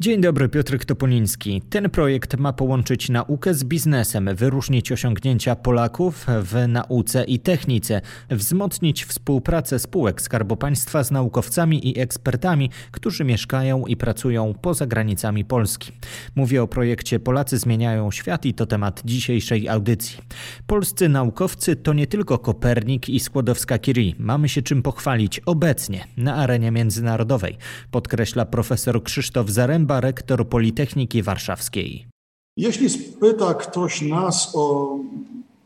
Dzień dobry, Piotr Topoliński. Ten projekt ma połączyć naukę z biznesem, wyróżnić osiągnięcia Polaków w nauce i technice, wzmocnić współpracę spółek Skarbu Państwa z naukowcami i ekspertami, którzy mieszkają i pracują poza granicami Polski. Mówię o projekcie Polacy zmieniają świat i to temat dzisiejszej audycji. Polscy naukowcy to nie tylko Kopernik i Skłodowska-Curie. Mamy się czym pochwalić obecnie na arenie międzynarodowej, podkreśla profesor Krzysztof Zaręba, Gęba, rektor Politechniki Warszawskiej. Jeśli spyta ktoś nas o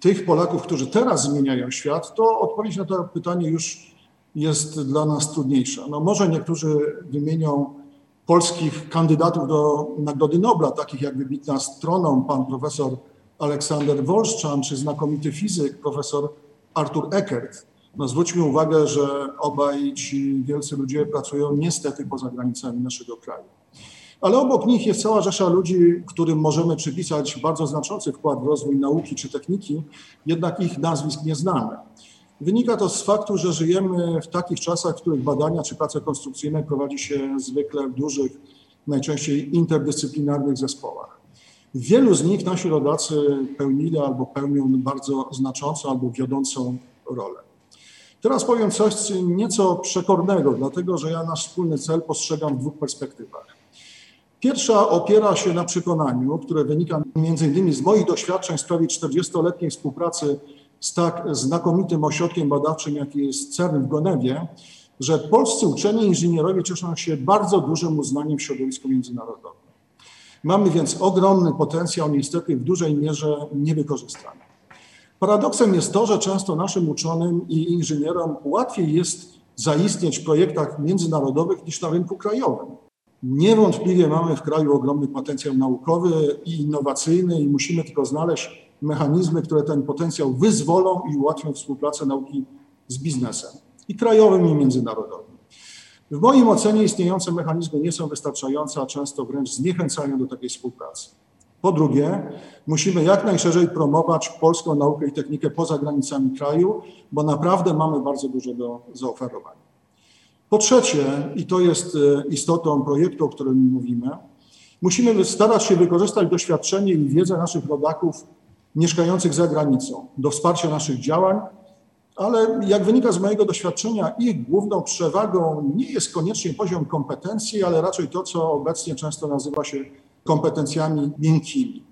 tych Polaków, którzy teraz zmieniają świat, to odpowiedź na to pytanie już jest dla nas trudniejsza. No może niektórzy wymienią polskich kandydatów do Nagrody Nobla, takich jak wybitna astronom, pan profesor Aleksander Wolszczan, czy znakomity fizyk, profesor Arthur Eckert. No zwróćmy uwagę, że obaj ci wielcy ludzie pracują niestety poza granicami naszego kraju ale obok nich jest cała rzesza ludzi, którym możemy przypisać bardzo znaczący wkład w rozwój nauki czy techniki, jednak ich nazwisk nie znamy. Wynika to z faktu, że żyjemy w takich czasach, w których badania czy prace konstrukcyjne prowadzi się zwykle w dużych, najczęściej interdyscyplinarnych zespołach. Wielu z nich nasi rodacy pełnili albo pełnią bardzo znaczącą albo wiodącą rolę. Teraz powiem coś nieco przekornego, dlatego że ja nasz wspólny cel postrzegam w dwóch perspektywach. Pierwsza opiera się na przekonaniu, które wynika m.in. z moich doświadczeń z prawie 40-letniej współpracy z tak znakomitym ośrodkiem badawczym, jaki jest CERN w Gonewie, że polscy uczeni inżynierowie cieszą się bardzo dużym uznaniem w środowisku międzynarodowym. Mamy więc ogromny potencjał, niestety w dużej mierze niewykorzystany. Paradoksem jest to, że często naszym uczonym i inżynierom łatwiej jest zaistnieć w projektach międzynarodowych niż na rynku krajowym. Niewątpliwie mamy w kraju ogromny potencjał naukowy i innowacyjny i musimy tylko znaleźć mechanizmy, które ten potencjał wyzwolą i ułatwią współpracę nauki z biznesem i krajowym i międzynarodowym. W moim ocenie istniejące mechanizmy nie są wystarczające, a często wręcz zniechęcają do takiej współpracy. Po drugie, musimy jak najszerzej promować polską naukę i technikę poza granicami kraju, bo naprawdę mamy bardzo dużo do zaoferowania. Po trzecie, i to jest e, istotą projektu, o którym mówimy, musimy starać się wykorzystać doświadczenie i wiedzę naszych rodaków mieszkających za granicą do wsparcia naszych działań, ale jak wynika z mojego doświadczenia, ich główną przewagą nie jest koniecznie poziom kompetencji, ale raczej to, co obecnie często nazywa się kompetencjami miękkimi,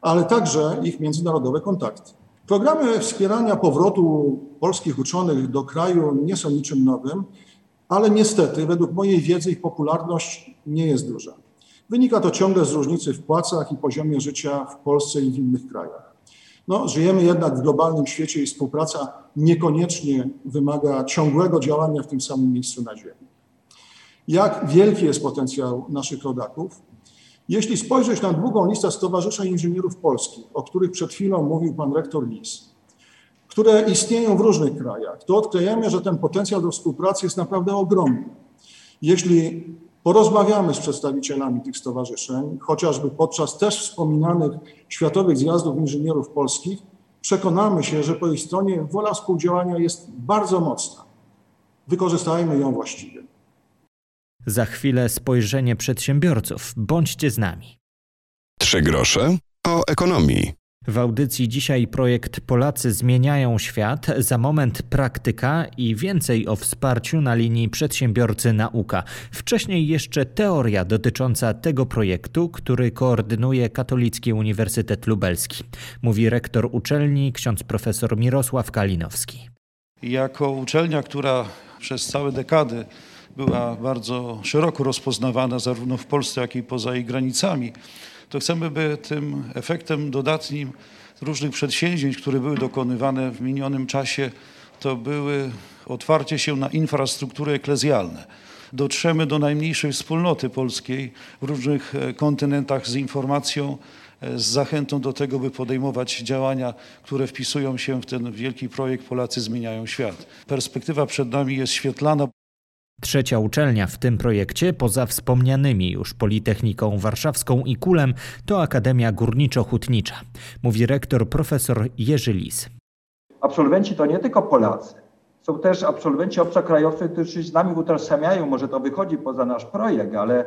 ale także ich międzynarodowe kontakty. Programy wspierania powrotu polskich uczonych do kraju nie są niczym nowym ale niestety według mojej wiedzy ich popularność nie jest duża. Wynika to ciągle z różnicy w płacach i poziomie życia w Polsce i w innych krajach. No, żyjemy jednak w globalnym świecie i współpraca niekoniecznie wymaga ciągłego działania w tym samym miejscu na Ziemi. Jak wielki jest potencjał naszych rodaków? Jeśli spojrzeć na długą listę Stowarzyszeń Inżynierów Polskich, o których przed chwilą mówił pan rektor Lis, które istnieją w różnych krajach, to odkryjemy, że ten potencjał do współpracy jest naprawdę ogromny. Jeśli porozmawiamy z przedstawicielami tych stowarzyszeń, chociażby podczas też wspominanych światowych zjazdów inżynierów polskich, przekonamy się, że po ich stronie wola współdziałania jest bardzo mocna. Wykorzystajmy ją właściwie. Za chwilę spojrzenie przedsiębiorców. Bądźcie z nami. Trzy grosze o ekonomii. W audycji dzisiaj projekt Polacy zmieniają świat, za moment praktyka i więcej o wsparciu na linii przedsiębiorcy nauka. Wcześniej jeszcze teoria dotycząca tego projektu, który koordynuje Katolicki Uniwersytet Lubelski. Mówi rektor uczelni ksiądz profesor Mirosław Kalinowski. Jako uczelnia, która przez całe dekady była bardzo szeroko rozpoznawana zarówno w Polsce, jak i poza jej granicami, to chcemy, by tym efektem dodatnim różnych przedsięwzięć, które były dokonywane w minionym czasie, to były otwarcie się na infrastruktury eklezjalne. Dotrzemy do najmniejszej wspólnoty polskiej w różnych e, kontynentach z informacją, e, z zachętą do tego, by podejmować działania, które wpisują się w ten wielki projekt Polacy zmieniają świat. Perspektywa przed nami jest świetlana. Trzecia uczelnia w tym projekcie, poza wspomnianymi już Politechniką Warszawską i Kulem, to Akademia Górniczo-Hutnicza, mówi rektor profesor Jerzy Lis. absolwenci to nie tylko Polacy, są też absolwenci obcokrajowcy, którzy się z nami utożsamiają. Może to wychodzi poza nasz projekt, ale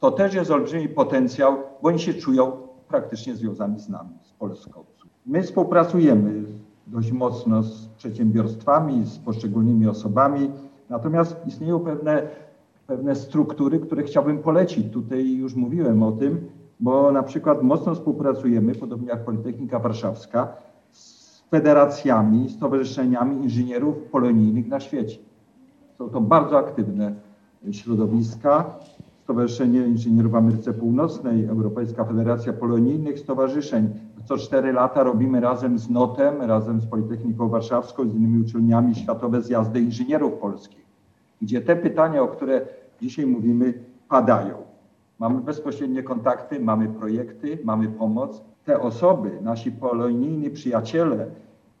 to też jest olbrzymi potencjał, bo oni się czują praktycznie związani z nami, z Polską. My współpracujemy dość mocno z przedsiębiorstwami, z poszczególnymi osobami, natomiast istnieją pewne, pewne struktury, które chciałbym polecić. Tutaj już mówiłem o tym, bo na przykład mocno współpracujemy, podobnie jak Politechnika Warszawska, z federacjami, stowarzyszeniami inżynierów polonijnych na świecie. Są to bardzo aktywne środowiska. Stowarzyszenie Inżynierów Ameryce Północnej, Europejska Federacja Polonijnych Stowarzyszeń. Co cztery lata robimy razem z NOT-em, razem z Politechniką Warszawską, z innymi uczelniami światowe zjazdy inżynierów polskich, gdzie te pytania, o które dzisiaj mówimy, padają. Mamy bezpośrednie kontakty, mamy projekty, mamy pomoc. Te osoby, nasi polonijni przyjaciele,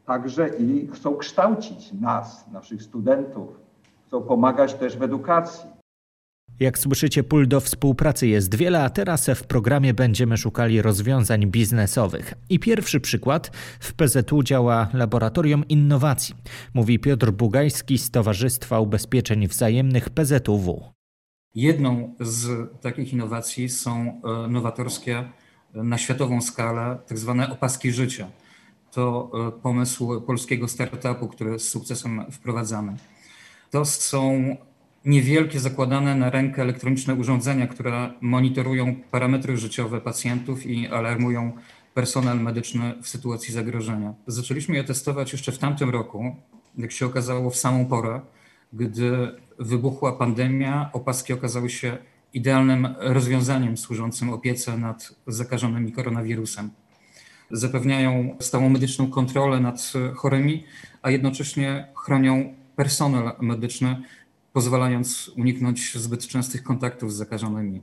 także i chcą kształcić nas, naszych studentów, chcą pomagać też w edukacji. Jak słyszycie, pól do współpracy jest wiele, a teraz w programie będziemy szukali rozwiązań biznesowych. I pierwszy przykład w PZU działa Laboratorium Innowacji, mówi Piotr Bugajski z Towarzystwa Ubezpieczeń Wzajemnych PZUW. Jedną z takich innowacji są e, nowatorskie e, na światową skalę tak zwane opaski życia. To e, pomysł polskiego startupu, który z sukcesem wprowadzamy. To są niewielkie zakładane na rękę elektroniczne urządzenia, które monitorują parametry życiowe pacjentów i alarmują personel medyczny w sytuacji zagrożenia. Zaczęliśmy je testować jeszcze w tamtym roku, jak się okazało, w samą porę, gdy wybuchła pandemia, opaski okazały się idealnym rozwiązaniem służącym opiece nad zakażonymi koronawirusem. Zapewniają stałą medyczną kontrolę nad chorymi, a jednocześnie chronią personel medyczny pozwalając uniknąć zbyt częstych kontaktów z zakażonymi.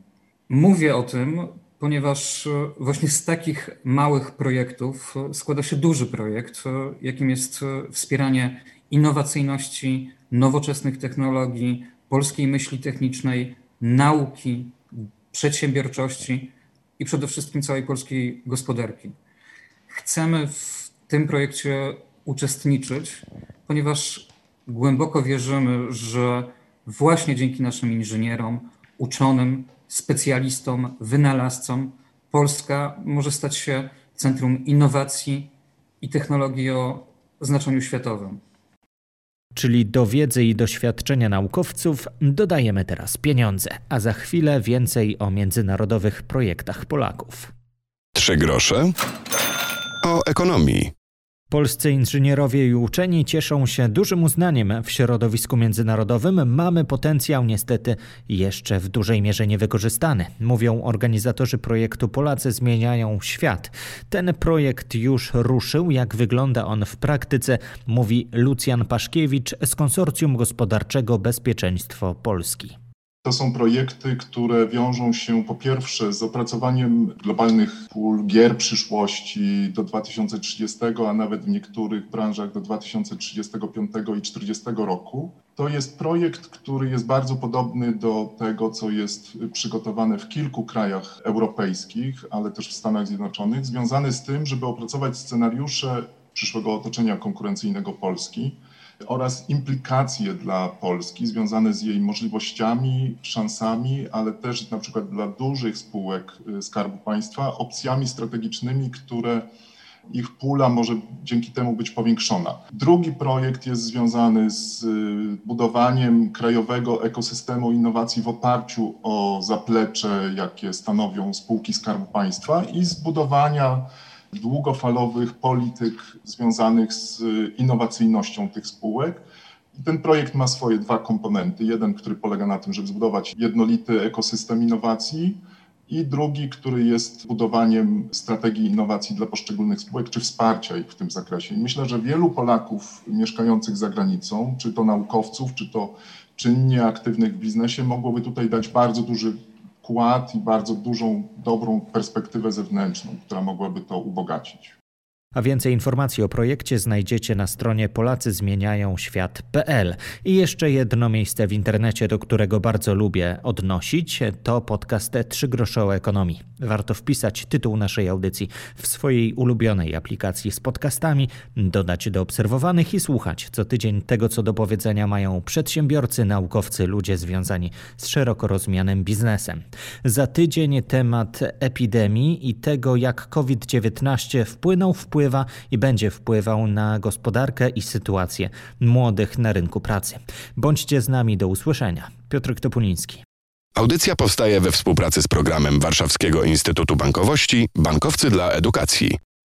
Mówię o tym, ponieważ właśnie z takich małych projektów składa się duży projekt, jakim jest wspieranie innowacyjności, nowoczesnych technologii, polskiej myśli technicznej, nauki, przedsiębiorczości i przede wszystkim całej polskiej gospodarki. Chcemy w tym projekcie uczestniczyć, ponieważ głęboko wierzymy, że właśnie dzięki naszym inżynierom, uczonym, specjalistom, wynalazcom Polska może stać się centrum innowacji i technologii o znaczeniu światowym. Czyli do wiedzy i doświadczenia naukowców dodajemy teraz pieniądze, a za chwilę więcej o międzynarodowych projektach Polaków. Trzy grosze o ekonomii. Polscy inżynierowie i uczeni cieszą się dużym uznaniem w środowisku międzynarodowym. Mamy potencjał niestety jeszcze w dużej mierze niewykorzystany. Mówią organizatorzy projektu Polacy zmieniają świat. Ten projekt już ruszył. Jak wygląda on w praktyce, mówi Lucjan Paszkiewicz z Konsorcjum Gospodarczego Bezpieczeństwo Polski. To są projekty, które wiążą się po pierwsze z opracowaniem globalnych pól gier przyszłości do 2030, a nawet w niektórych branżach do 2035 i 2040 roku. To jest projekt, który jest bardzo podobny do tego, co jest przygotowane w kilku krajach europejskich, ale też w Stanach Zjednoczonych, związany z tym, żeby opracować scenariusze przyszłego otoczenia konkurencyjnego Polski oraz implikacje dla Polski związane z jej możliwościami, szansami, ale też na przykład dla dużych spółek y, Skarbu Państwa opcjami strategicznymi, które ich pula może dzięki temu być powiększona. Drugi projekt jest związany z y, budowaniem krajowego ekosystemu innowacji w oparciu o zaplecze, jakie stanowią spółki Skarbu Państwa i zbudowania długofalowych polityk związanych z innowacyjnością tych spółek. I ten projekt ma swoje dwa komponenty. Jeden, który polega na tym, żeby zbudować jednolity ekosystem innowacji, i drugi, który jest budowaniem strategii innowacji dla poszczególnych spółek, czy wsparcia ich w tym zakresie. I myślę, że wielu Polaków mieszkających za granicą, czy to naukowców, czy to czynnie aktywnych w biznesie, mogłoby tutaj dać bardzo duży wkład i bardzo dużą, dobrą perspektywę zewnętrzną, która mogłaby to ubogacić. A więcej informacji o projekcie znajdziecie na stronie polacyzmieniają-świat.pl. I jeszcze jedno miejsce w internecie, do którego bardzo lubię odnosić, to podcast 3 grosze o ekonomii. Warto wpisać tytuł naszej audycji w swojej ulubionej aplikacji z podcastami, dodać do obserwowanych i słuchać co tydzień tego, co do powiedzenia mają przedsiębiorcy, naukowcy, ludzie związani z szeroko rozumianym biznesem. Za tydzień temat epidemii i tego, jak COVID-19 wpłynął, wpływa i będzie wpływał na gospodarkę i sytuację młodych na rynku pracy. Bądźcie z nami do usłyszenia. Piotr Topuliński. Audycja powstaje we współpracy z programem Warszawskiego Instytutu Bankowości Bankowcy dla Edukacji.